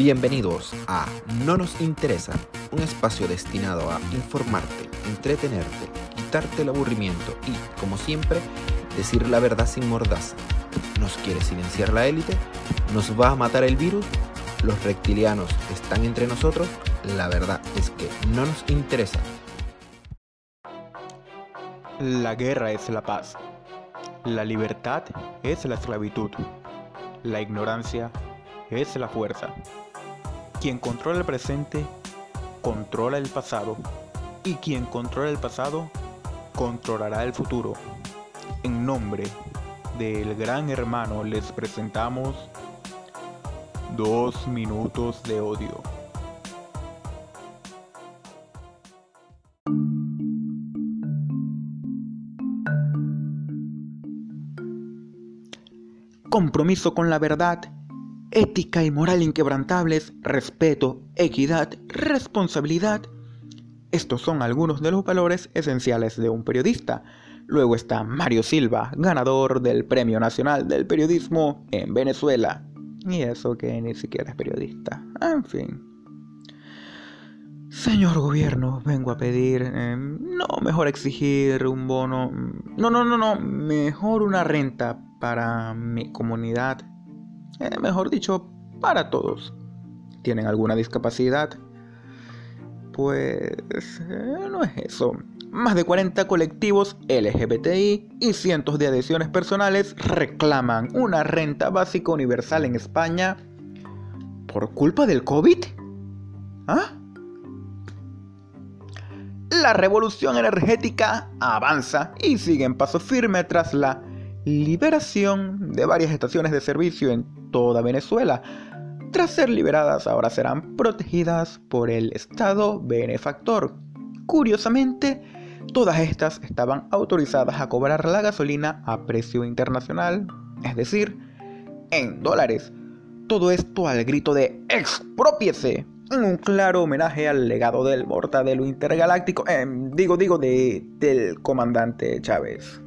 Bienvenidos a No nos interesa, un espacio destinado a informarte, entretenerte, quitarte el aburrimiento y, como siempre, decir la verdad sin mordaza. ¿Nos quiere silenciar la élite? ¿Nos va a matar el virus? ¿Los reptilianos están entre nosotros? La verdad es que no nos interesa. La guerra es la paz. La libertad es la esclavitud. La ignorancia es la fuerza. Quien controla el presente, controla el pasado. Y quien controla el pasado, controlará el futuro. En nombre del gran hermano les presentamos dos minutos de odio. Compromiso con la verdad ética y moral inquebrantables, respeto, equidad, responsabilidad. Estos son algunos de los valores esenciales de un periodista. Luego está Mario Silva, ganador del Premio Nacional del Periodismo en Venezuela. Y eso que ni siquiera es periodista. En fin. Señor gobierno, vengo a pedir... Eh, no, mejor exigir un bono... No, no, no, no. Mejor una renta para mi comunidad eh, mejor dicho, para todos. ¿Tienen alguna discapacidad? Pues eh, no es eso. Más de 40 colectivos LGBTI y cientos de adhesiones personales reclaman una renta básica universal en España por culpa del COVID. ¿Ah? La revolución energética avanza y sigue en paso firme tras la liberación de varias estaciones de servicio en toda Venezuela. Tras ser liberadas, ahora serán protegidas por el Estado benefactor. Curiosamente, todas estas estaban autorizadas a cobrar la gasolina a precio internacional, es decir, en dólares. Todo esto al grito de expropiese, un claro homenaje al legado del mortadelo intergaláctico, eh, digo, digo, de, del comandante Chávez.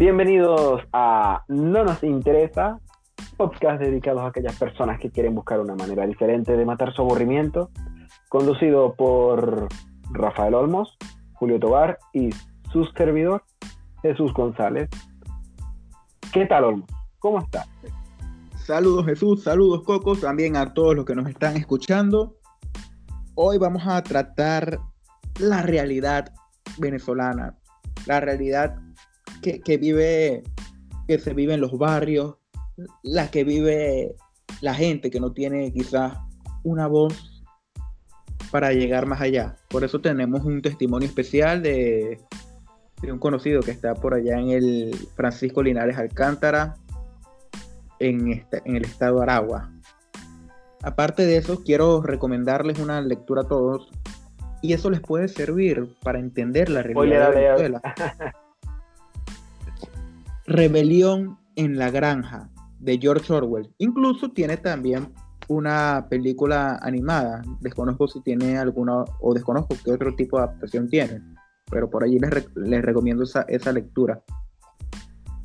Bienvenidos a No nos interesa, podcast dedicados a aquellas personas que quieren buscar una manera diferente de matar su aburrimiento, conducido por Rafael Olmos, Julio Tobar y su servidor, Jesús González. ¿Qué tal, Olmos? ¿Cómo estás? Saludos Jesús, saludos Cocos, también a todos los que nos están escuchando. Hoy vamos a tratar la realidad venezolana, la realidad que, vive, que se vive en los barrios, la que vive la gente que no tiene quizás una voz para llegar más allá. Por eso tenemos un testimonio especial de, un conocido que está por allá en el Francisco Linares Alcántara, en, en el estado de Aragua. Aparte de eso, quiero recomendarles una lectura a todos y eso les puede servir para entender la realidad de Venezuela. Rebelión en la Granja de George Orwell. Incluso tiene también una película animada. Desconozco si tiene alguna o desconozco qué otro tipo de adaptación tiene. Pero por allí les, recomiendo esa, esa, lectura.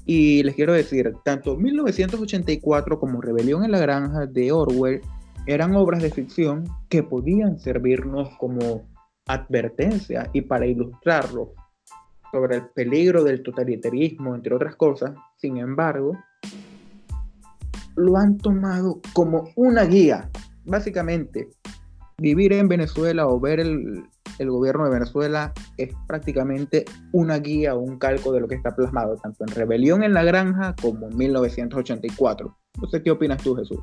Y les quiero decir, tanto 1984 como Rebelión en la Granja de Orwell eran obras de ficción que podían servirnos como advertencia y para ilustrarlo sobre el peligro del totalitarismo, entre otras cosas, sin embargo, lo han tomado como una guía. Básicamente, vivir en Venezuela o ver el, gobierno de Venezuela es prácticamente una guía o un calco de lo que está plasmado, tanto en Rebelión en la Granja como en 1984. No sé qué opinas tú, Jesús.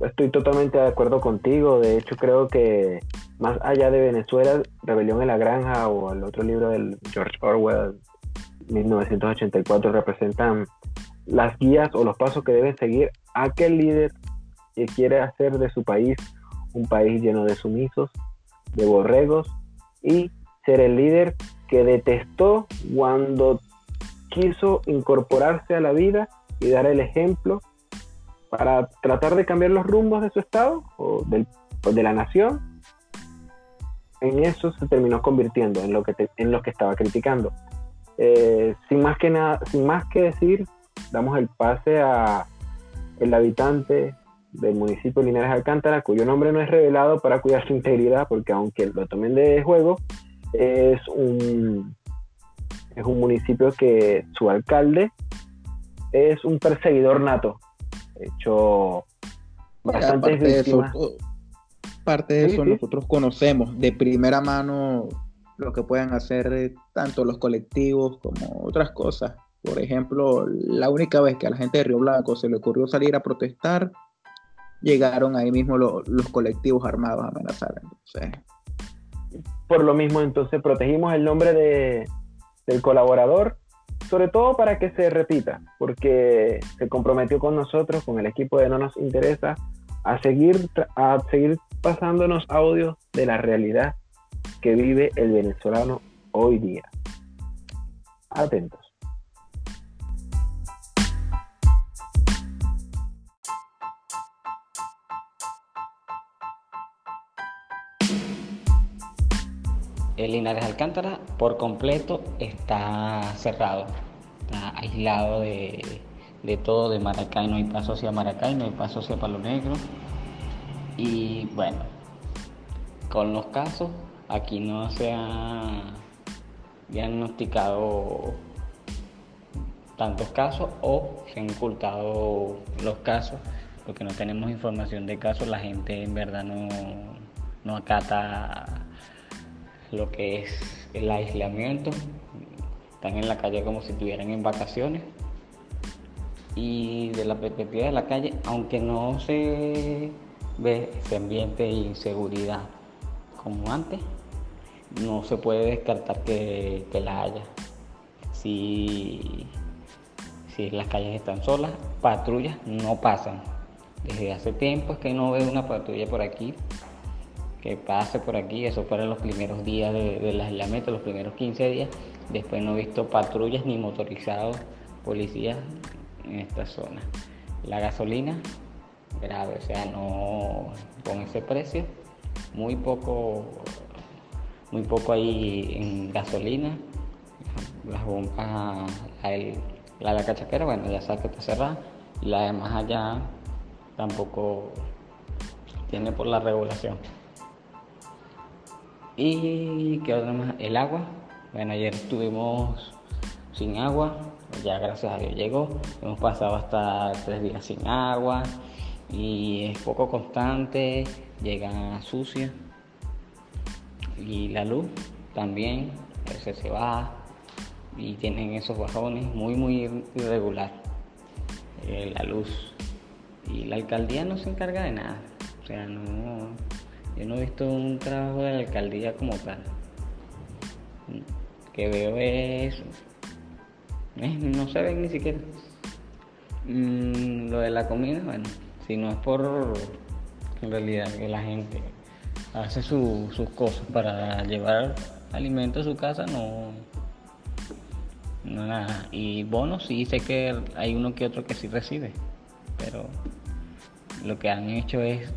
Estoy totalmente de acuerdo contigo. De hecho, creo que más allá de Venezuela, Rebelión en la Granja o el otro libro del George Orwell, 1984, representan las guías o los pasos que debe seguir aquel líder que quiere hacer de su país un país lleno de sumisos, de borregos y ser el líder que detestó cuando quiso incorporarse a la vida y dar el ejemplo para tratar de cambiar los rumbos de su estado o, de la nación, en eso se terminó convirtiendo en lo que, en lo que estaba criticando. Eh, sin más que nada, sin más que decir, damos el pase a el habitante del municipio de Linares Alcántara, cuyo nombre no es revelado para cuidar su integridad, porque aunque lo tomen de juego, es un, es un municipio que su alcalde es un perseguidor nato. De hecho, bastantes víctimas. Eso, parte de eso nosotros conocemos de primera mano lo que pueden hacer eh, tanto los colectivos como otras cosas. Por ejemplo, la única vez que a la gente de Río Blanco se le ocurrió salir a protestar, llegaron ahí mismo los colectivos armados a amenazar. Por lo mismo, entonces protegimos el nombre de, del colaborador, sobre todo para que se repita, porque se comprometió con nosotros, con el equipo de No Nos Interesa, a seguir, a seguir pasándonos audios de la realidad que vive el venezolano hoy día. Atentos. el Linares Alcántara por completo está cerrado, está aislado de, todo, de Maracay no hay paso hacia Maracay, no hay paso hacia Palo Negro. Y bueno, con los casos, aquí no se ha diagnosticado tantos casos o se han ocultado los casos, porque no tenemos información de casos, la gente en verdad no, no acata lo que es el aislamiento. Están en la calle como si estuvieran en vacaciones. Y de la perspectiva de la calle, aunque no se ve ese ambiente de inseguridad como antes, no se puede descartar que, la haya. Si, si las calles están solas, patrullas no pasan. Desde hace tiempo es que no veo una patrulla por aquí que pase por aquí, eso fueron los primeros días de, del aislamiento, los primeros 15 días. Después no he visto patrullas ni motorizados policías en esta zona. La gasolina, grave, o sea, no con ese precio, muy poco, muy poco ahí en gasolina. Las bombas, la, la, cachaquera, bueno, ya sabes que está cerrada. Y la de más allá tampoco tiene por la regulación. Y qué otra más, el agua. Bueno, ayer estuvimos sin agua, ya gracias a Dios llegó. Hemos pasado hasta tres días sin agua y es poco constante, llega sucia. Y la luz también, a veces se va y tienen esos bajones muy, muy irregular. Eh, la luz. Y la alcaldía no se encarga de nada. O sea, no yo no he visto un trabajo de la alcaldía como tal. Que veo es. no se ven ni siquiera. Mm, lo de la comida, bueno, si no es por. Realidad, que la gente hace sus cosas para llevar alimentos a su casa, no. No nada. Y bonos sí sé que hay uno que otro que sí recibe. Pero lo que han hecho es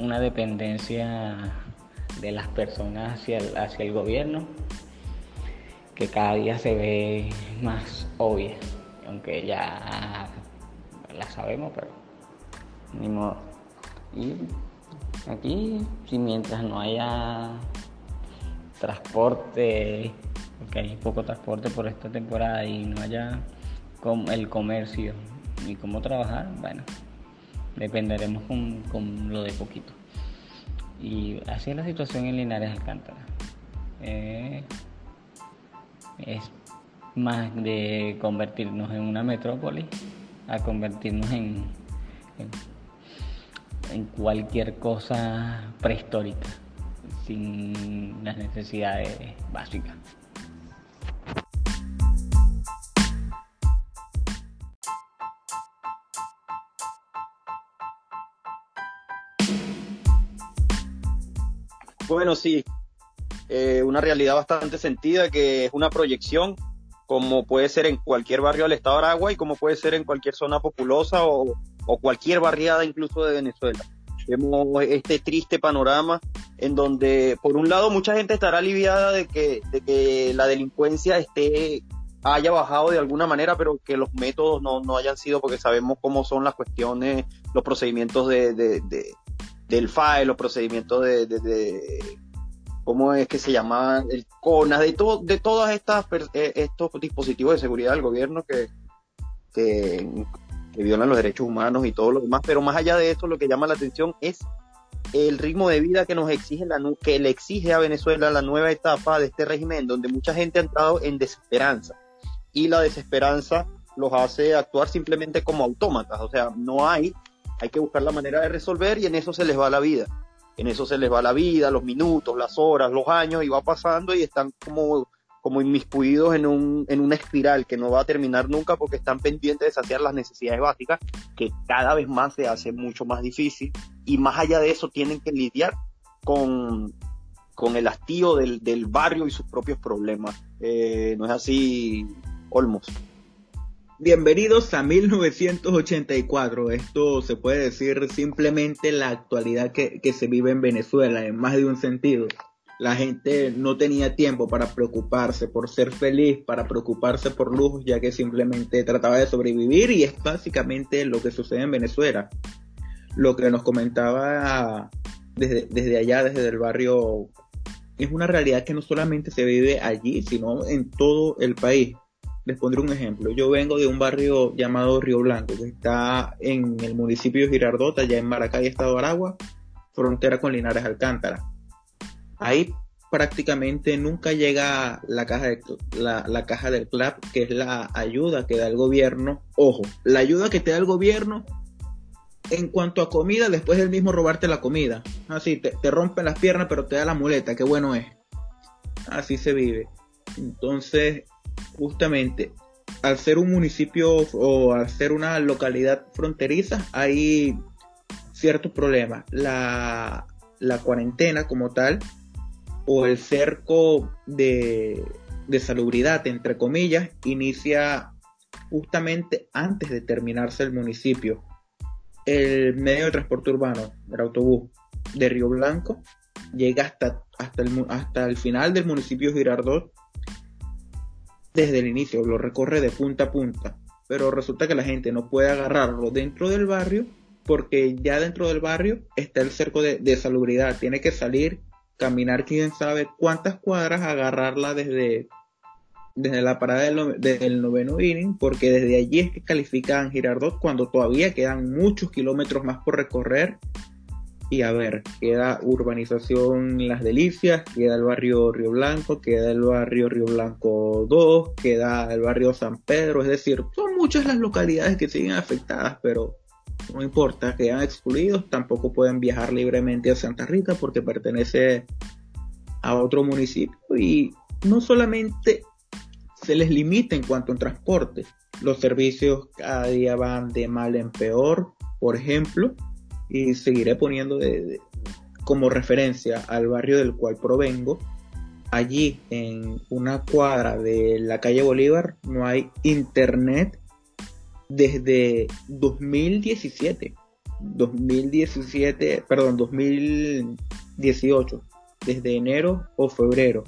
una dependencia de las personas hacia el, hacia el gobierno que cada día se ve más obvia, aunque ya la sabemos, pero ni modo. Y aquí, si mientras no haya transporte, porque hay poco transporte por esta temporada y no haya el comercio ni cómo trabajar, bueno, dependeremos con, lo de poquito. Y así es la situación en Linares Alcántara. Eh, es más de convertirnos en una metrópoli a convertirnos en cualquier cosa prehistórica sin las necesidades básicas. Bueno, sí, eh, una realidad bastante sentida que es una proyección, como puede ser en cualquier barrio del estado de Aragua y como puede ser en cualquier zona populosa o, o cualquier barriada incluso de Venezuela. Vemos este triste panorama en donde, por un lado, mucha gente estará aliviada de que, de que la delincuencia esté haya bajado de alguna manera, pero que los métodos no, no hayan sido, porque sabemos cómo son las cuestiones, los procedimientos de, de, del FAE, los procedimientos de, de, cómo es que se llama el CONAS, de todo, de todas estas eh, estos dispositivos de seguridad del gobierno que, violan los derechos humanos y todo lo demás, pero más allá de esto, lo que llama la atención es el ritmo de vida que nos exige que le exige a Venezuela la nueva etapa de este régimen, donde mucha gente ha entrado en desesperanza. Y la desesperanza los hace actuar simplemente como autómatas, o sea, no hay, hay que buscar la manera de resolver y en eso se les va la vida, en eso se les va la vida, los minutos, las horas, los años y va pasando y están como como inmiscuidos en, un, en una espiral que no va a terminar nunca porque están pendientes de saciar las necesidades básicas, que cada vez más se hace mucho más difícil. Y más allá de eso, tienen que lidiar con, con el hastío del, del barrio y sus propios problemas. Eh, ¿No es así, Olmos. Bienvenidos a 1984. Esto se puede decir simplemente la actualidad que, se vive en Venezuela en más de un sentido. La gente no tenía tiempo para preocuparse por ser feliz, para preocuparse por lujos, ya que simplemente trataba de sobrevivir y es básicamente lo que sucede en Venezuela. Lo que nos comentaba desde, desde allá, desde el barrio, es una realidad que no solamente se vive allí, sino en todo el país les pondré un ejemplo. Yo vengo de un barrio llamado Río Blanco, que está en el municipio de Girardota, allá en Maracay, Estado de Aragua, frontera con Linares Alcántara. Ahí prácticamente nunca llega la caja, de, la, caja del CLAP, que es la ayuda que da el gobierno. Ojo, la ayuda que te da el gobierno en cuanto a comida, después del mismo robarte la comida. Así, te, te rompen las piernas, pero te da la muleta, qué bueno es. Así se vive. Entonces, justamente al ser un municipio o al ser una localidad fronteriza hay ciertos problemas. La, cuarentena como tal o el cerco de, de salubridad, entre comillas, inicia justamente antes de terminarse el municipio. El medio de transporte urbano, el autobús de Río Blanco, llega hasta, hasta, el, hasta el final del municipio Girardot desde el inicio, lo recorre de punta a punta, pero resulta que la gente no puede agarrarlo dentro del barrio porque ya dentro del barrio está el cerco de, salubridad, tiene que salir, caminar quién sabe cuántas cuadras, agarrarla desde, desde la parada del, noveno inning, porque desde allí es que califican Girardot cuando todavía quedan muchos kilómetros más por recorrer. Y a ver, queda urbanización Las Delicias, queda el barrio Río Blanco, queda el barrio Río Blanco 2, queda el barrio San Pedro, es decir, son muchas las localidades que siguen afectadas, pero no importa, quedan excluidos, tampoco pueden viajar libremente a Santa Rita porque pertenece a otro municipio y no solamente se les limita en cuanto a transporte, los servicios cada día van de mal en peor, por ejemplo, y seguiré poniendo como referencia al barrio del cual provengo. Allí en una cuadra de la calle Bolívar no hay internet desde 2017. 2017, perdón, 2018, desde enero o febrero.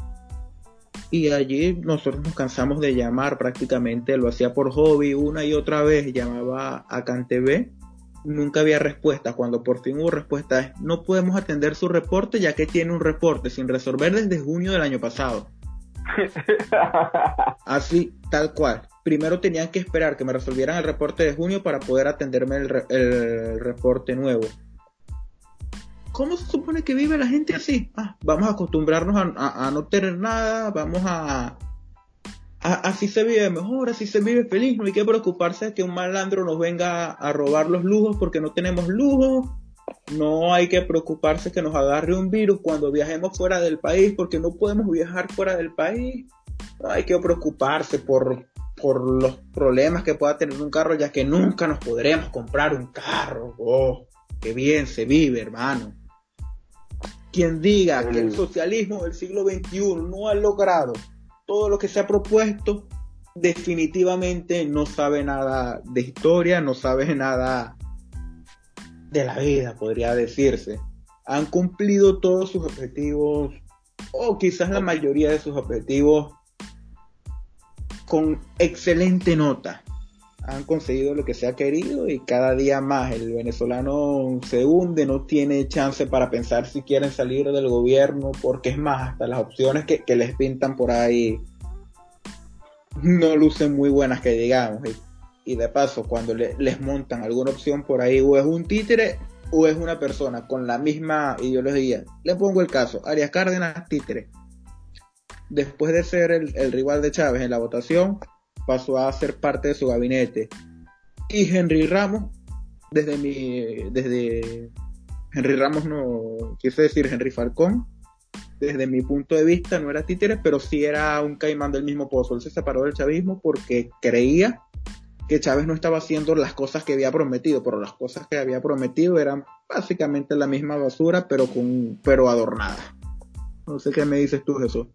Y allí nosotros nos cansamos de llamar prácticamente, lo hacía por hobby una y otra vez, llamaba a CanTV nunca había respuesta. Cuando por fin hubo respuesta es, no podemos atender su reporte ya que tiene un reporte sin resolver desde junio del año pasado. Así, tal cual. Primero tenían que esperar que me resolvieran el reporte de junio para poder atenderme el, reporte nuevo. ¿Cómo se supone que vive la gente así? Ah, vamos a acostumbrarnos a no tener nada, vamos a, así se vive mejor, así se vive feliz, no hay que preocuparse de que un malandro nos venga a robar los lujos porque no tenemos lujos, no hay que preocuparse que nos agarre un virus cuando viajemos fuera del país porque no podemos viajar fuera del país, no hay que preocuparse por, por los problemas que pueda tener un carro ya que nunca nos podremos comprar un carro, oh, qué bien se vive hermano. Quien diga que el socialismo del siglo XXI no ha logrado todo lo que se ha propuesto, definitivamente no sabe nada de historia, no sabe nada de la vida, podría decirse. Han cumplido todos sus objetivos, o quizás la mayoría de sus objetivos, con excelente nota. Han conseguido lo que se ha querido y cada día más el venezolano se hunde, no tiene chance para pensar si quieren salir del gobierno, porque es más, hasta las opciones que, les pintan por ahí no lucen muy buenas que digamos. De paso, cuando les montan alguna opción por ahí, o es un títere o es una persona con la misma ideología. Le pongo el caso, Arias Cárdenas, títere. Después de ser el, rival de Chávez en la votación, pasó a ser parte de su gabinete. Y Henry Ramos, desde mi, desde Henry Ramos no quise decir Henry Falcón, desde mi punto de vista no era títere, pero sí era un caimán del mismo pozo. Él se separó del chavismo porque creía que Chávez no estaba haciendo las cosas que había prometido, pero las cosas que había prometido eran básicamente la misma basura, pero con pero adornada. No sé qué me dices tú, Jesús.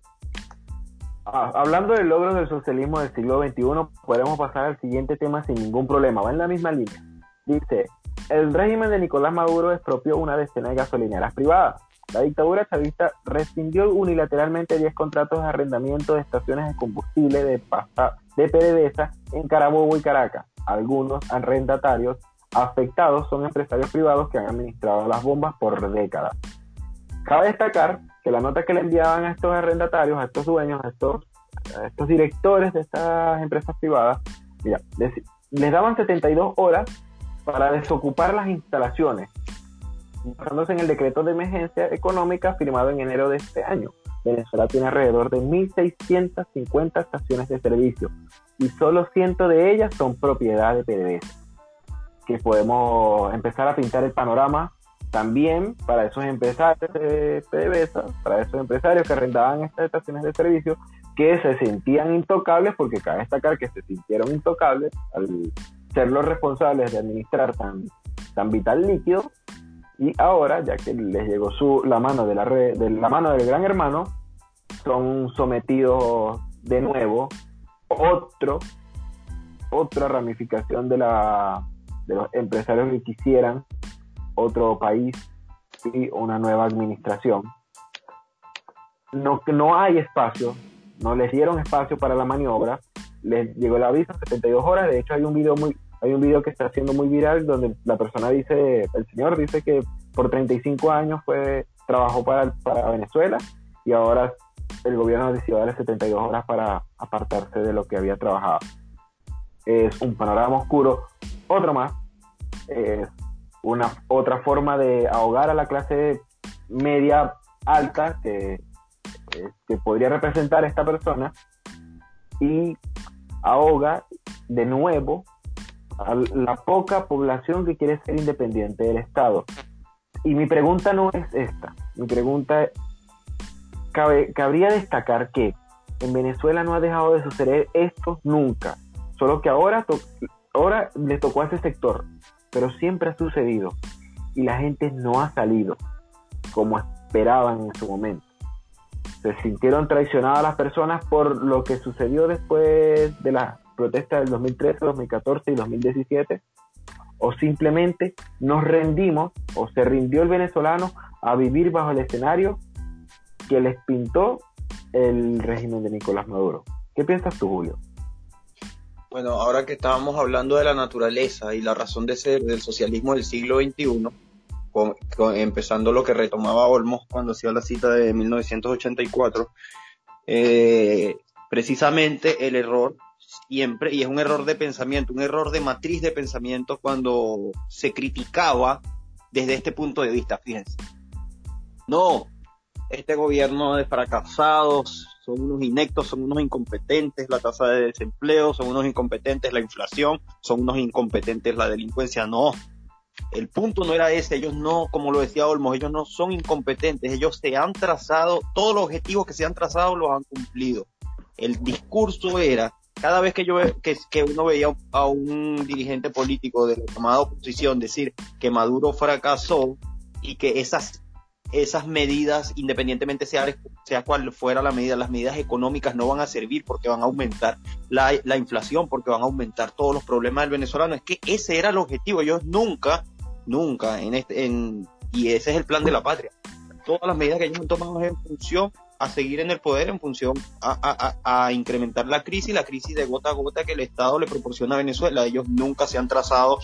Ah, hablando de logros del socialismo del siglo XXI, podemos pasar al siguiente tema sin ningún problema. Va en la misma línea. Dice, el régimen de Nicolás Maduro expropió una decena de gasolineras privadas. La dictadura chavista rescindió unilateralmente 10 contratos de arrendamiento de estaciones de combustible de, pasta, de PDVSA en Carabobo y Caracas. Algunos arrendatarios afectados son empresarios privados que han administrado las bombas por décadas. Cabe destacar que la nota que le enviaban a estos arrendatarios, a estos dueños, a estos, estos directores de estas empresas privadas, les, les daban 72 horas para desocupar las instalaciones basándose en el decreto de emergencia económica firmado en enero de este año. Venezuela tiene alrededor de 1.650 estaciones de servicio y solo 100 de ellas son propiedad de PDVSA. Que podemos empezar a pintar el panorama también para esos empresarios de PDVSA, para esos empresarios que arrendaban estas estaciones de servicio, que se sentían intocables, porque cabe destacar que se sintieron intocables al ser los responsables de administrar tan, tan vital líquido y ahora, ya que les llegó su, la mano de la, de la mano del gran hermano, son sometidos de nuevo otro, otra ramificación de, la, de los empresarios que quisieran otro país y una nueva administración. No, no hay espacio, no les dieron espacio para la maniobra, les llegó el aviso 72 horas, de hecho hay un video muy hay un video que está siendo muy viral donde la persona dice, el señor dice que por 35 años fue, trabajó para, para Venezuela y ahora el gobierno decidió darle 72 horas para apartarse de lo que había trabajado. Es un panorama oscuro. Otro más, es una otra forma de ahogar a la clase media alta que, que podría representar esta persona y ahoga de nuevo a la poca población que quiere ser independiente del Estado. Y mi pregunta no es esta, mi pregunta cabe, cabría destacar que en Venezuela no ha dejado de suceder esto nunca, solo que ahora, ahora le tocó a ese sector, pero siempre ha sucedido y la gente no ha salido como esperaban en su momento. Se sintieron traicionadas las personas por lo que sucedió después de la protesta del 2013, 2014 y 2017, o simplemente nos rendimos o se rindió el venezolano a vivir bajo el escenario que les pintó el régimen de Nicolás Maduro. ¿Qué piensas tú, Julio? Bueno, ahora que estábamos hablando de la naturaleza y la razón de ser del socialismo del siglo XXI, empezando lo que retomaba Olmos cuando hacía la cita de 1984, eh, precisamente el error siempre, y es un error de pensamiento, un error de matriz de pensamiento cuando se criticaba desde este punto de vista, fíjense. No, este gobierno de fracasados, son unos inectos, son unos incompetentes, la tasa de desempleo, son unos incompetentes, la inflación, son unos incompetentes, la delincuencia. No, el punto no era ese, ellos no, como lo decía Olmos, ellos no son incompetentes, ellos se han trazado, todos los objetivos que se han trazado los han cumplido. El discurso era cada vez que yo que, que uno veía a un dirigente político de la tomada oposición decir que Maduro fracasó y que esas esas medidas, independientemente sea, sea cual fuera la medida, las medidas económicas no van a servir porque van a aumentar la, la inflación, porque van a aumentar todos los problemas del venezolano. Es que ese era el objetivo. Ellos nunca nunca, en este, en, y ese es el plan de la patria. Todas las medidas que ellos han tomado en función a seguir en el poder, en función a, a, a incrementar la crisis, la crisis de gota a gota que el Estado le proporciona a Venezuela. Ellos nunca se han trazado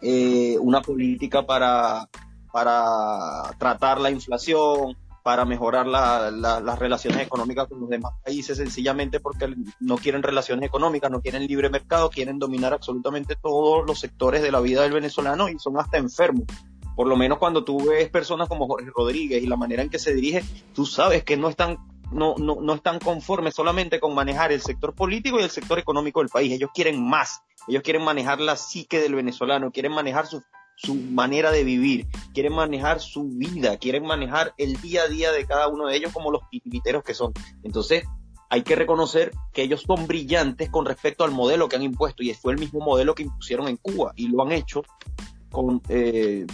eh, una política para, para tratar la inflación, para mejorar las relaciones económicas con los demás países, sencillamente porque no quieren relaciones económicas, no quieren libre mercado, quieren dominar absolutamente todos los sectores de la vida del venezolano y son hasta enfermos. Por lo menos cuando tú ves personas como Jorge Rodríguez y la manera en que se dirige, tú sabes que no están no, no, no están conformes solamente con manejar el sector político y el sector económico del país. Ellos quieren más. Ellos quieren manejar la psique del venezolano, quieren manejar su, su manera de vivir, quieren manejar su vida, quieren manejar el día a día de cada uno de ellos como los titiriteros que son. Entonces, hay que reconocer que ellos son brillantes con respecto al modelo que han impuesto y fue el mismo modelo que impusieron en Cuba y lo han hecho con eh,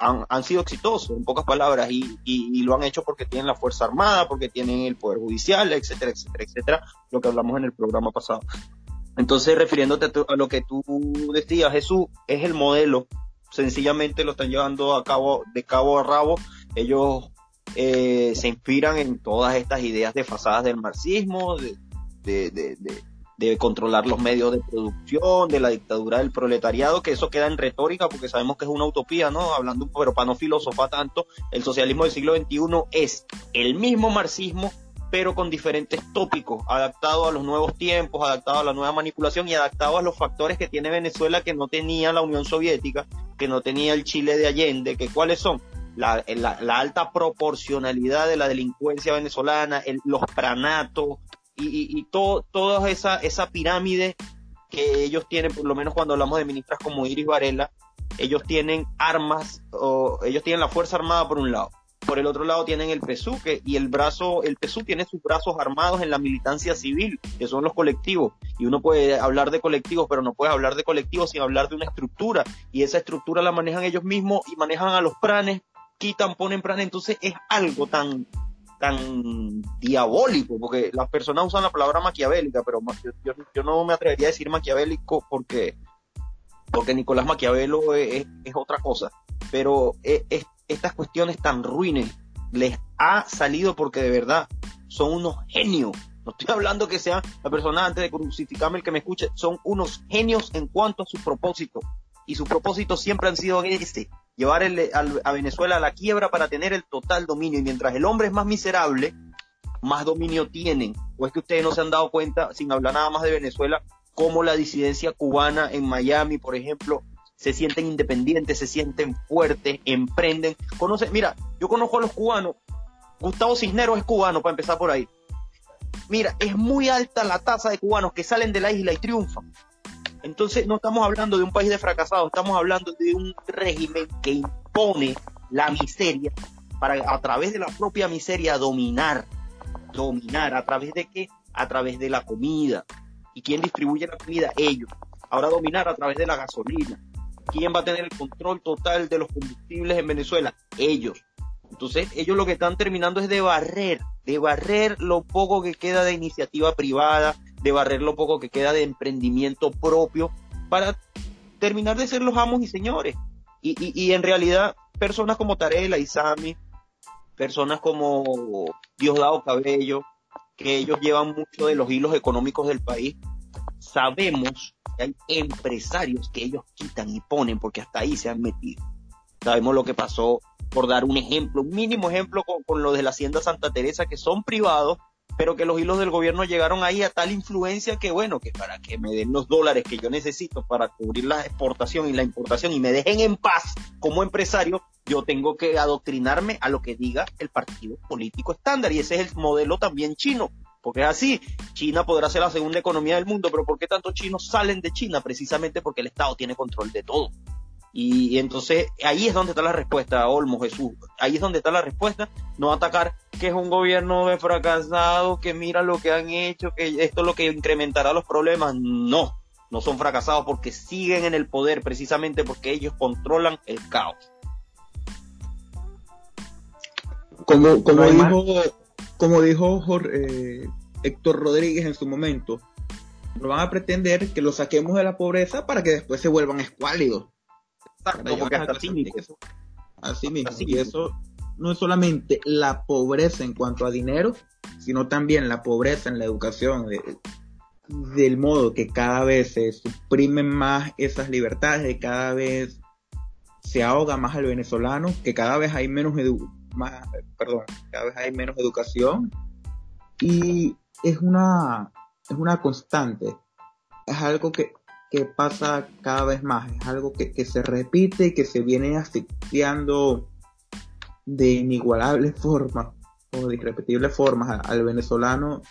han, han, sido exitosos, en pocas palabras, y, y, lo han hecho porque tienen la Fuerza Armada, porque tienen el Poder Judicial, etcétera, etcétera, etcétera, lo que hablamos en el programa pasado. Entonces, refiriéndote a, lo que tú decías, Jesús, es el modelo, sencillamente lo están llevando a cabo de cabo a rabo, ellos eh, se inspiran en todas estas ideas desfasadas del marxismo, de, de, de, de controlar los medios de producción, de la dictadura del proletariado, que eso queda en retórica porque sabemos que es una utopía, ¿no? Hablando, pero para no filosofar tanto, el socialismo del siglo XXI es el mismo marxismo, pero con diferentes tópicos, adaptado a los nuevos tiempos, adaptado a la nueva manipulación y adaptado a los factores que tiene Venezuela que no tenía la Unión Soviética, que no tenía el Chile de Allende, que cuáles son la, la, alta proporcionalidad de la delincuencia venezolana, el, los pranatos, y, y, todo, toda esa, esa pirámide que ellos tienen, por lo menos cuando hablamos de ministras como Iris Varela, ellos tienen armas, o ellos tienen la Fuerza Armada por un lado. Por el otro lado tienen el PSU, que, y el brazo, el PSU tiene sus brazos armados en la militancia civil, que son los colectivos. Y uno puede hablar de colectivos, pero no puede hablar de colectivos sin hablar de una estructura. Y esa estructura la manejan ellos mismos y manejan a los pranes, quitan, ponen pranes. Entonces es algo tan, tan diabólico, porque las personas usan la palabra maquiavélica, pero yo, no me atrevería a decir maquiavélico porque, porque Nicolás Maquiavelo es, otra cosa, pero es, estas cuestiones tan ruines les ha salido porque de verdad son unos genios. No estoy hablando que sean la persona antes de crucificarme el que me escuche, son unos genios en cuanto a su propósito. Y sus propósitos siempre han sido ese, llevar a Venezuela a la quiebra para tener el total dominio. Y mientras el hombre es más miserable, más dominio tienen. O es que ustedes no se han dado cuenta, sin hablar nada más de Venezuela, cómo la disidencia cubana en Miami, por ejemplo, se sienten independientes, se sienten fuertes, emprenden. Conoce, mira, yo conozco a los cubanos. Gustavo Cisneros es cubano, para empezar por ahí. Mira, es muy alta la tasa de cubanos que salen de la isla y triunfan. Entonces no estamos hablando de un país de fracasados, estamos hablando de un régimen que impone la miseria para a través de la propia miseria dominar, dominar, a través de qué? A través de la comida. ¿Y quién distribuye la comida? Ellos. Ahora dominar a través de la gasolina. ¿Quién va a tener el control total de los combustibles en Venezuela? Ellos. Entonces, ellos lo que están terminando es de barrer, de barrer lo poco que queda de iniciativa privada, de barrer lo poco que queda de emprendimiento propio para terminar de ser los amos y señores. Y, y, en realidad, personas como Tarela y Sami, personas como Diosdado Cabello, que ellos llevan mucho de los hilos económicos del país, sabemos que hay empresarios que ellos quitan y ponen porque hasta ahí se han metido. Sabemos lo que pasó, por dar un ejemplo, un mínimo ejemplo con, con lo de la Hacienda Santa Teresa, que son privados, pero que los hilos del gobierno llegaron ahí a tal influencia que bueno, que para que me den los dólares que yo necesito para cubrir la exportación y la importación y me dejen en paz como empresario, yo tengo que adoctrinarme a lo que diga el partido político estándar y ese es el modelo también chino. Porque es así, China podrá ser la segunda economía del mundo, pero ¿por qué tantos chinos salen de China? Precisamente porque el Estado tiene control de todo. Y, entonces ahí es donde está la respuesta, Olmo, Jesús. Ahí es donde está la respuesta. No atacar que es un gobierno de fracasado, que mira lo que han hecho, que esto es lo que incrementará los problemas. No, no son fracasados porque siguen en el poder precisamente porque ellos controlan el caos. Como, como dijo, como dijo eh, Héctor Rodríguez en su momento, no van a pretender que los saquemos de la pobreza para que después se vuelvan escuálidos Exacto, porque hasta cínico. Así mismo. Y eso no es solamente la pobreza en cuanto a dinero, sino también la pobreza en la educación, del modo que cada vez se suprimen más esas libertades, de cada vez se ahoga más al venezolano, que cada vez hay menos más, perdón, cada vez hay menos educación y es una es una constante, es algo que, que pasa cada vez más, es algo que, que se repite y que se viene asfixiando de inigualables formas o de irrepetibles formas al venezolano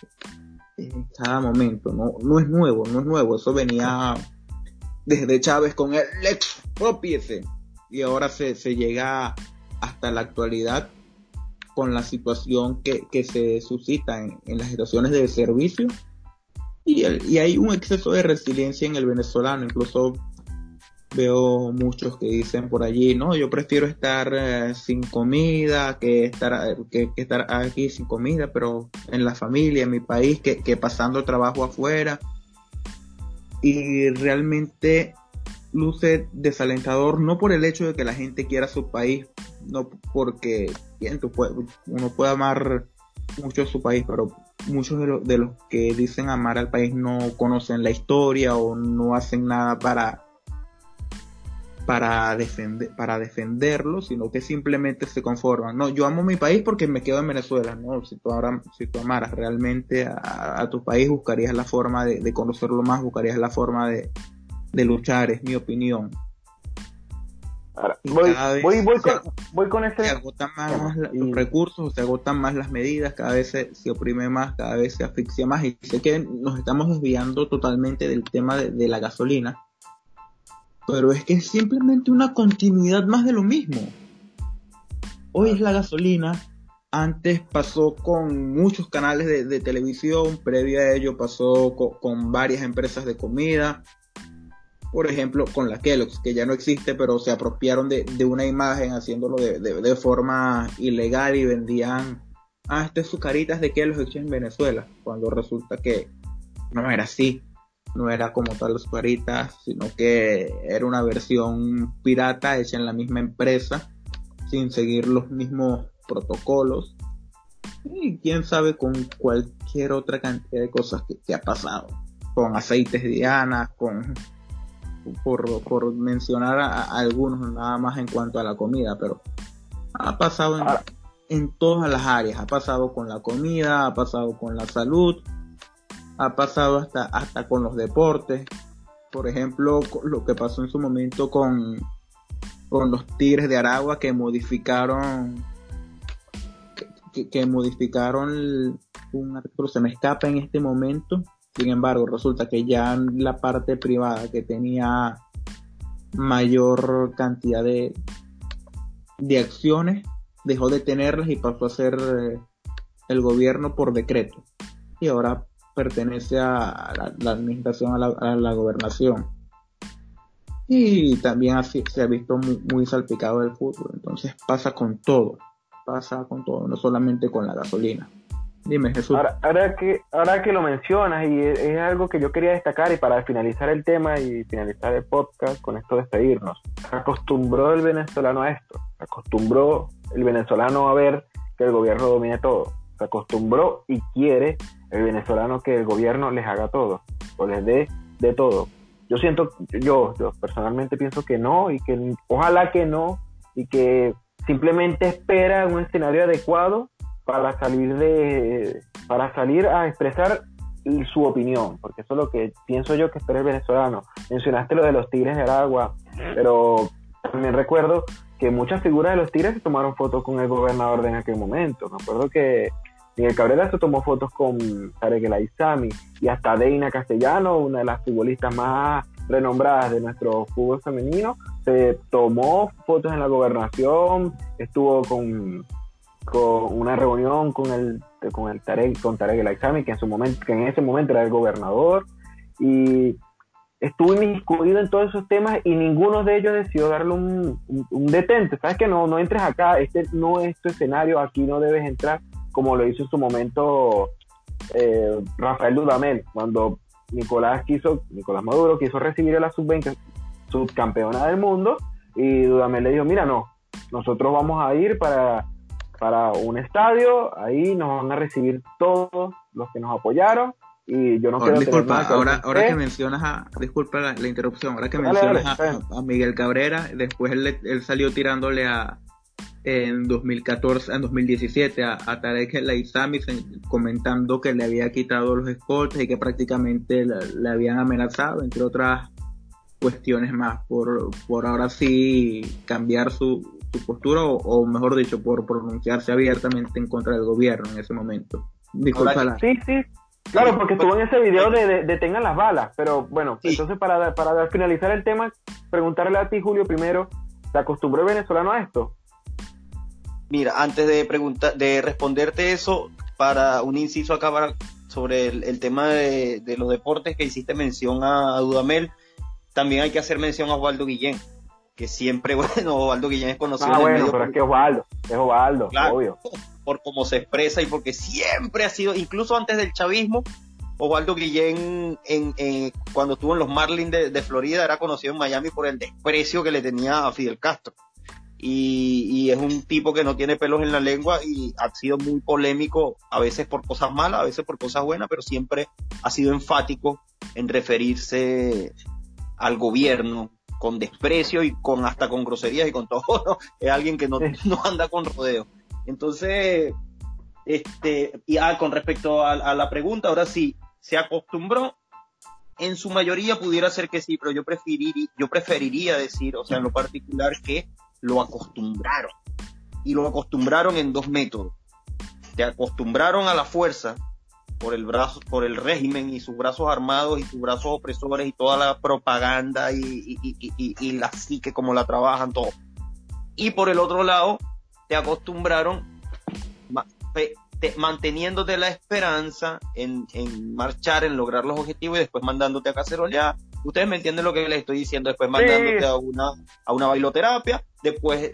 en cada momento. No, no es nuevo, no es nuevo. Eso venía desde Chávez con el expropiese y ahora se, se llega hasta la actualidad con la situación que, que se suscita en, en, las situaciones de servicio y, hay un exceso de resiliencia en el venezolano, incluso veo muchos que dicen por allí, no, yo prefiero estar eh, sin comida que estar, que, estar aquí sin comida, pero en la familia, en mi país, que, que pasando trabajo afuera. Y realmente luce desalentador, no por el hecho de que la gente quiera su país, no porque bien, uno puede amar mucho su país, pero muchos de, de los que dicen amar al país no conocen la historia o no hacen nada para para, defender, para defenderlo, sino que simplemente se conforman. No, yo amo mi país porque me quedo en Venezuela. No, si tú, ahora, si tú amaras realmente a, tu país, buscarías la forma de, conocerlo más, buscarías la forma de, luchar, es mi opinión. Voy, voy, voy, con, voy con ese... Se agotan más los recursos, se agotan más las medidas, cada vez se, oprime más, cada vez se asfixia más. Y sé que nos estamos desviando totalmente del tema de la gasolina pero es que es simplemente una continuidad más de lo mismo. Hoy es la gasolina, antes pasó con muchos canales de, televisión, previo a ello pasó con, varias empresas de comida, por ejemplo con la Kellogg's, que ya no existe, pero se apropiaron de, una imagen haciéndolo de, forma ilegal y vendían, ah, estas sucaritas de Kellogg's hechas en Venezuela, cuando resulta que no era así no era como tal los cuaritas, sino que era una versión pirata hecha en la misma empresa, sin seguir los mismos protocolos. Y quién sabe con cualquier otra cantidad de cosas que, ha pasado. Con aceites Diana, con por, mencionar a, algunos nada más en cuanto a la comida, pero ha pasado en, en todas las áreas. Ha pasado con la comida, ha pasado con la salud, ha pasado hasta, hasta con los deportes. Por ejemplo, lo que pasó en su momento con, con los Tigres de Aragua que modificaron que, modificaron un artículo, se me escapa en este momento. Sin embargo, resulta que ya la parte privada que tenía mayor cantidad de, de acciones dejó de tenerlas y pasó a ser eh, el gobierno por decreto. Y ahora pertenece a la, administración, a la, gobernación. Y también así se ha visto muy, salpicado el fútbol. Entonces pasa con todo, pasa con todo, no solamente con la gasolina. Dime, Jesús. Ahora, que, ahora que lo mencionas, y es, algo que yo quería destacar, y para finalizar el tema y finalizar el podcast, con esto despedirnos, acostumbró el venezolano a esto, acostumbró el venezolano a ver que el gobierno domine todo, acostumbró y quiere el venezolano que el gobierno les haga todo o les dé de todo. Yo siento, yo, yo personalmente pienso que no y que ojalá que no y que simplemente espera un escenario adecuado para salir de para salir a expresar su opinión, porque eso es lo que pienso yo que espera el venezolano. Mencionaste lo de los Tigres de Aragua, pero también recuerdo que muchas figuras de los Tigres se tomaron fotos con el gobernador de en aquel momento. Me acuerdo que Miguel Cabrera se tomó fotos con Tarek El Aizami y hasta Deina Castellano, una de las futbolistas más renombradas de nuestro fútbol femenino, se tomó fotos en la gobernación, estuvo con, con una reunión con el con el Tarek, con Tarek El Aizami, que en su momento, que en ese momento era el gobernador, y estuvo inmiscuido en todos esos temas y ninguno de ellos decidió darle un, un detente. Sabes que no, no entres acá, este no es tu escenario, aquí no debes entrar como lo hizo en su momento eh, Rafael Dudamel, cuando Nicolás quiso, Nicolás Maduro quiso recibir a la sub-20 subcampeona del mundo, y Dudamel le dijo, mira, no, nosotros vamos a ir para, para un estadio, ahí nos van a recibir todos los que nos apoyaron y yo no Ahora, disculpa, ahora, ahora que usted". mencionas a, disculpa la, la interrupción, ahora que Dale, mencionas dale, a, Miguel Cabrera, después él, él salió tirándole a en 2014, en 2017 a, a Tarek El Aizami se- comentando que le había quitado los escoltas y que prácticamente le, le habían amenazado, entre otras cuestiones más, por, por ahora sí cambiar su, su postura o, o mejor dicho, por pronunciarse abiertamente en contra del gobierno en ese momento. Disculpa Sí, sí. Claro, porque estuvo en ese video de, de, de Tengan las balas, pero bueno, Sí. entonces para, para finalizar el tema, preguntarle a ti, Julio, primero, ¿se acostumbró el venezolano a esto? Mira, antes de preguntar, de responderte eso, para un inciso acá para- sobre el, el tema de, de los deportes que hiciste mención a, Dudamel, también hay que hacer mención a Osvaldo Guillén, que siempre, bueno, Osvaldo Guillén es conocido Ah, en el bueno, medio pero por- es que Osvaldo, es Osvaldo, Claro. obvio. por cómo se expresa y porque siempre ha sido, incluso antes del chavismo, Osvaldo Guillén, en, en- cuando estuvo en los Marlins de, de Florida, era conocido en Miami por el desprecio que le tenía a Fidel Castro. Y, y es un tipo que no tiene pelos en la lengua y ha sido muy polémico, a veces por cosas malas, a veces por cosas buenas, pero siempre ha sido enfático en referirse al gobierno con desprecio y con hasta con groserías y con todo. ¿no? Es alguien que no, no anda con rodeo. Entonces, este, y ah, con respecto a, a la pregunta, ahora sí, se acostumbró. En su mayoría pudiera ser que sí, pero yo preferiría, yo preferiría decir, o sea, en lo particular, que lo acostumbraron. Y lo acostumbraron en dos métodos. Te acostumbraron a la fuerza por el brazo, por el régimen y sus brazos armados y sus brazos opresores y toda la propaganda y, y, y, y, y la psique como la trabajan todo. Y por el otro lado, te acostumbraron te- manteniéndote la esperanza en, en marchar, en lograr los objetivos y después mandándote a cacerolear. Ustedes me entienden lo que les estoy diciendo, después mandándote a una, a una bailoterapia, después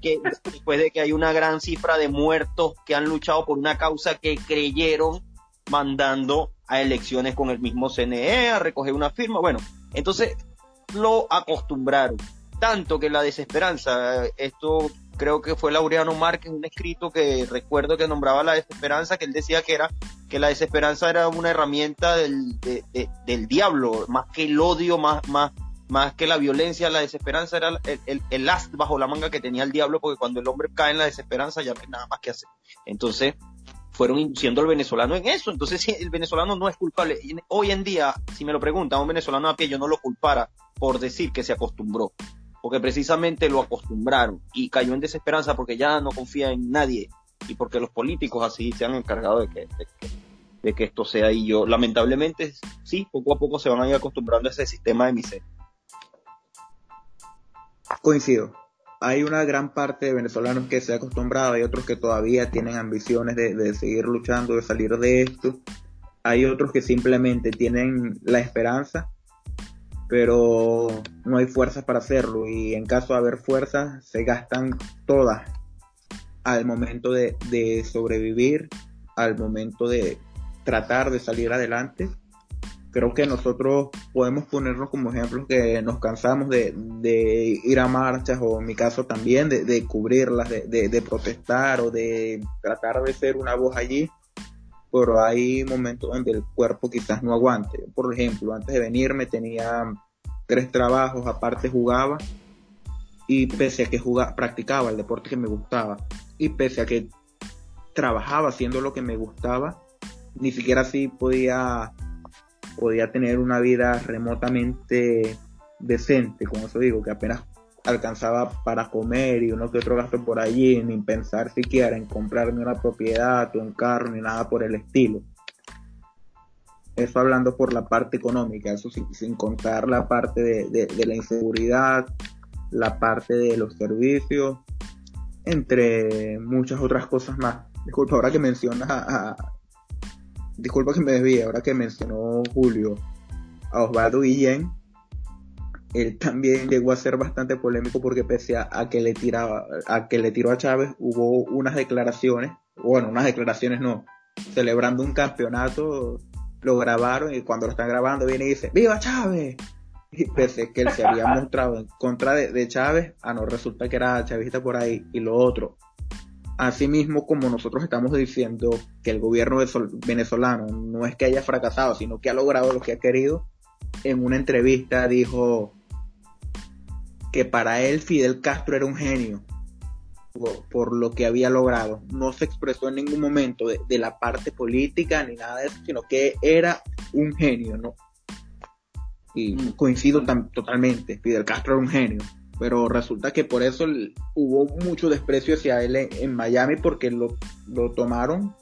que, después de que hay una gran cifra de muertos que han luchado por una causa que creyeron mandando a elecciones con el mismo CNE a recoger una firma. Bueno, entonces lo acostumbraron. Tanto que la desesperanza, esto creo que fue Laureano Márquez, un escrito que recuerdo que nombraba la desesperanza, que él decía que era que la desesperanza era una herramienta del, de- de- del diablo, más que el odio, más, más, más que la violencia, la desesperanza era el, el, bajo la manga que tenía el diablo, porque cuando el hombre cae en la desesperanza ya no hay nada más que hacer. Entonces, fueron induciendo al venezolano en eso. Entonces, el venezolano no es culpable. Hoy en día, si me lo preguntan, un venezolano a pie, yo no lo culpara por decir que se acostumbró. Porque precisamente lo acostumbraron y cayó en desesperanza porque ya no confía en nadie y porque los políticos así se han encargado de que, de de que esto sea. Y yo, lamentablemente, sí, poco a poco se van a ir acostumbrando a ese sistema de miseria. Coincido. Hay una gran parte de venezolanos que se ha acostumbrado, hay otros que todavía tienen ambiciones de, de seguir luchando, de salir de esto. Hay otros que simplemente tienen la esperanza, pero no hay fuerzas para hacerlo. Y en caso de haber fuerzas, se gastan todas al momento de, de sobrevivir, al momento de tratar de salir adelante creo que nosotros podemos ponernos como ejemplos que nos cansamos de, ir a marchas o en mi caso también de, cubrirlas, de protestar o de tratar de ser una voz allí, pero hay momentos donde el cuerpo quizás no aguante. Por ejemplo, antes de venirme tenía tres trabajos, aparte jugaba y pese a que jugaba, practicaba el deporte que me gustaba y pese a que trabajaba haciendo lo que me gustaba, ni siquiera así podía podía tener una vida remotamente decente, como eso digo, que apenas alcanzaba para comer y uno que otro gasto por allí, ni pensar siquiera en comprarme una propiedad o un carro, ni nada por el estilo. Eso hablando por la parte económica, eso sin, sin contar la parte de, la inseguridad, la parte de los servicios, entre muchas otras cosas más. Disculpa, ahora que mencionas a disculpa que me desvíe, ahora que mencionó Julio a Osvaldo Guillén, él también llegó a ser bastante polémico porque pese a, a, que le tiraba, a que le tiró a Chávez, hubo unas declaraciones, bueno, unas declaraciones no, celebrando un campeonato, lo grabaron y cuando lo están grabando viene y dice, ¡Viva Chávez! Y pese que él se había mostrado en contra de, de Chávez, ah, no, resulta que era chavista por ahí. Y lo otro, Asimismo, como nosotros estamos diciendo que el gobierno venezolano no es que haya fracasado, sino que ha logrado lo que ha querido, en una entrevista dijo que para él Fidel Castro era un genio por, lo que había logrado. No se expresó en ningún momento de, la parte política ni nada de eso, sino que era un genio, ¿no? Y mm. coincido totalmente, Fidel Castro era un genio pero resulta que por eso hubo mucho desprecio hacia él en, Miami porque lo, tomaron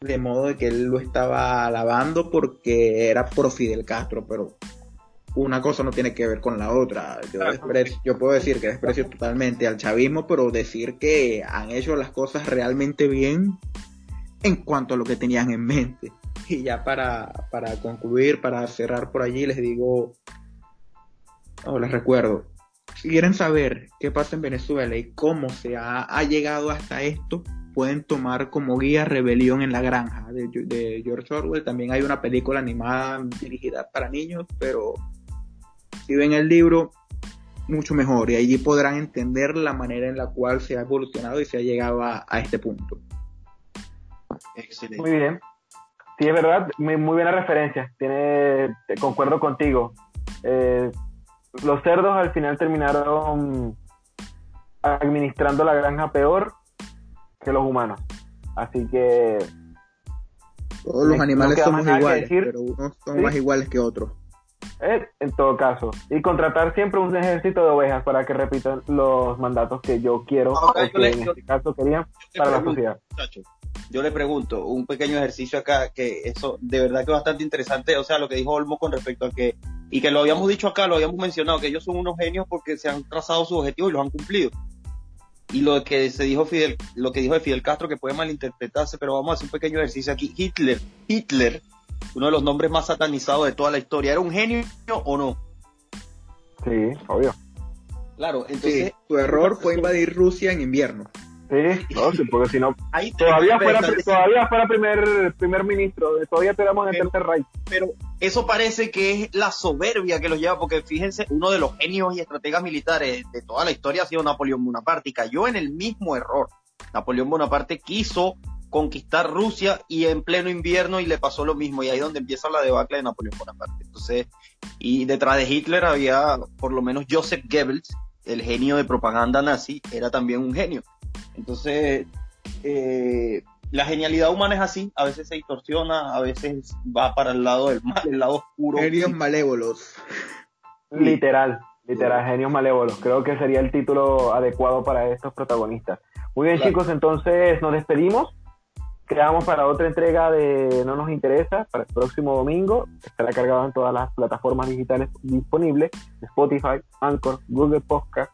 de modo de que él lo estaba alabando porque era pro Fidel Castro, pero una cosa no tiene que ver con la otra. Yo, yo puedo decir que desprecio totalmente al chavismo, pero decir que han hecho las cosas realmente bien en cuanto a lo que tenían en mente. Y ya para, para concluir, para cerrar por allí, les digo, o les recuerdo, si quieren saber qué pasa en Venezuela y cómo se ha, llegado hasta esto, pueden tomar como guía Rebelión en la Granja de, George Orwell. También hay una película animada dirigida para niños, pero si ven el libro, mucho mejor. Y allí podrán entender la manera en la cual se ha evolucionado y se ha llegado a, este punto. Excelente. Muy bien. Sí, es verdad, muy, buena referencia. Tiene, concuerdo contigo. Eh, los cerdos al final terminaron administrando la granja peor que los humanos. Así que. Todos los animales somos iguales, pero unos son más iguales que otros. Eh, en todo caso. Y contratar siempre un ejército de ovejas para que repitan los mandatos que yo quiero o que en este caso querían para la sociedad yo le pregunto, un pequeño ejercicio acá, que eso de verdad que es bastante interesante, o sea, lo que dijo Olmo con respecto a que, y que lo habíamos dicho acá, lo habíamos mencionado, que ellos son unos genios porque se han trazado sus objetivos y los han cumplido. Y lo que se dijo Fidel, lo que dijo de Fidel Castro, que puede malinterpretarse, pero vamos a hacer un pequeño ejercicio aquí. Hitler, Hitler, uno de los nombres más satanizados de toda la historia, ¿era un genio o no? Sí, obvio. Claro, entonces. su error fue invadir Rusia en invierno. Sí, porque si no, todavía fuera, todavía fuera primer, primer ministro, todavía tenemos en el tercer rey. Pero eso parece que es la soberbia que los lleva, porque fíjense, uno de los genios y estrategas militares de toda la historia ha sido Napoleón Bonaparte, y cayó en el mismo error. Napoleón Bonaparte quiso conquistar Rusia y en pleno invierno y le pasó lo mismo, y ahí es donde empieza la debacle de Napoleón Bonaparte. Entonces, y detrás de Hitler había por lo menos Joseph Goebbels, el genio de propaganda nazi, era también un genio. Entonces, eh, la genialidad humana es así, a veces se distorsiona, a veces va para el lado del mal, el lado oscuro. Genios malévolos. Literal, literal, genios malévolos. Creo que sería el título adecuado para estos protagonistas. Muy bien, chicos, entonces nos despedimos. Quedamos para otra entrega de No nos interesa, para el próximo domingo. Estará cargado en todas las plataformas digitales disponibles: Spotify, Anchor, Google Podcast,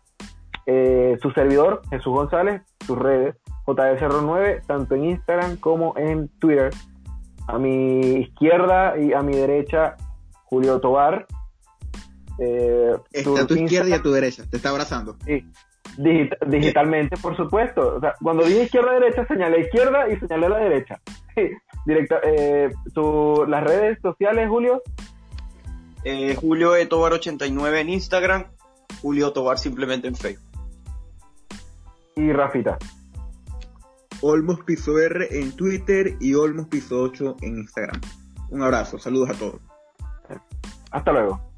eh, su servidor, Jesús González, sus redes, JSR9, tanto en Instagram como en Twitter. A mi izquierda y a mi derecha, Julio Tobar. Eh, está a tu izquierda y a tu derecha, te está abrazando. Sí, digitalmente, por supuesto. O sea, cuando dije izquierda-derecha, señalé izquierda y señalé la derecha. Directo, eh, las redes sociales, Julio. Eh, Julio Tobar 89 en Instagram, Julio Tobar simplemente en Facebook y Rafita. Olmos Piso R en Twitter y Olmos Piso 8 en Instagram. Un abrazo, saludos a todos. Hasta luego.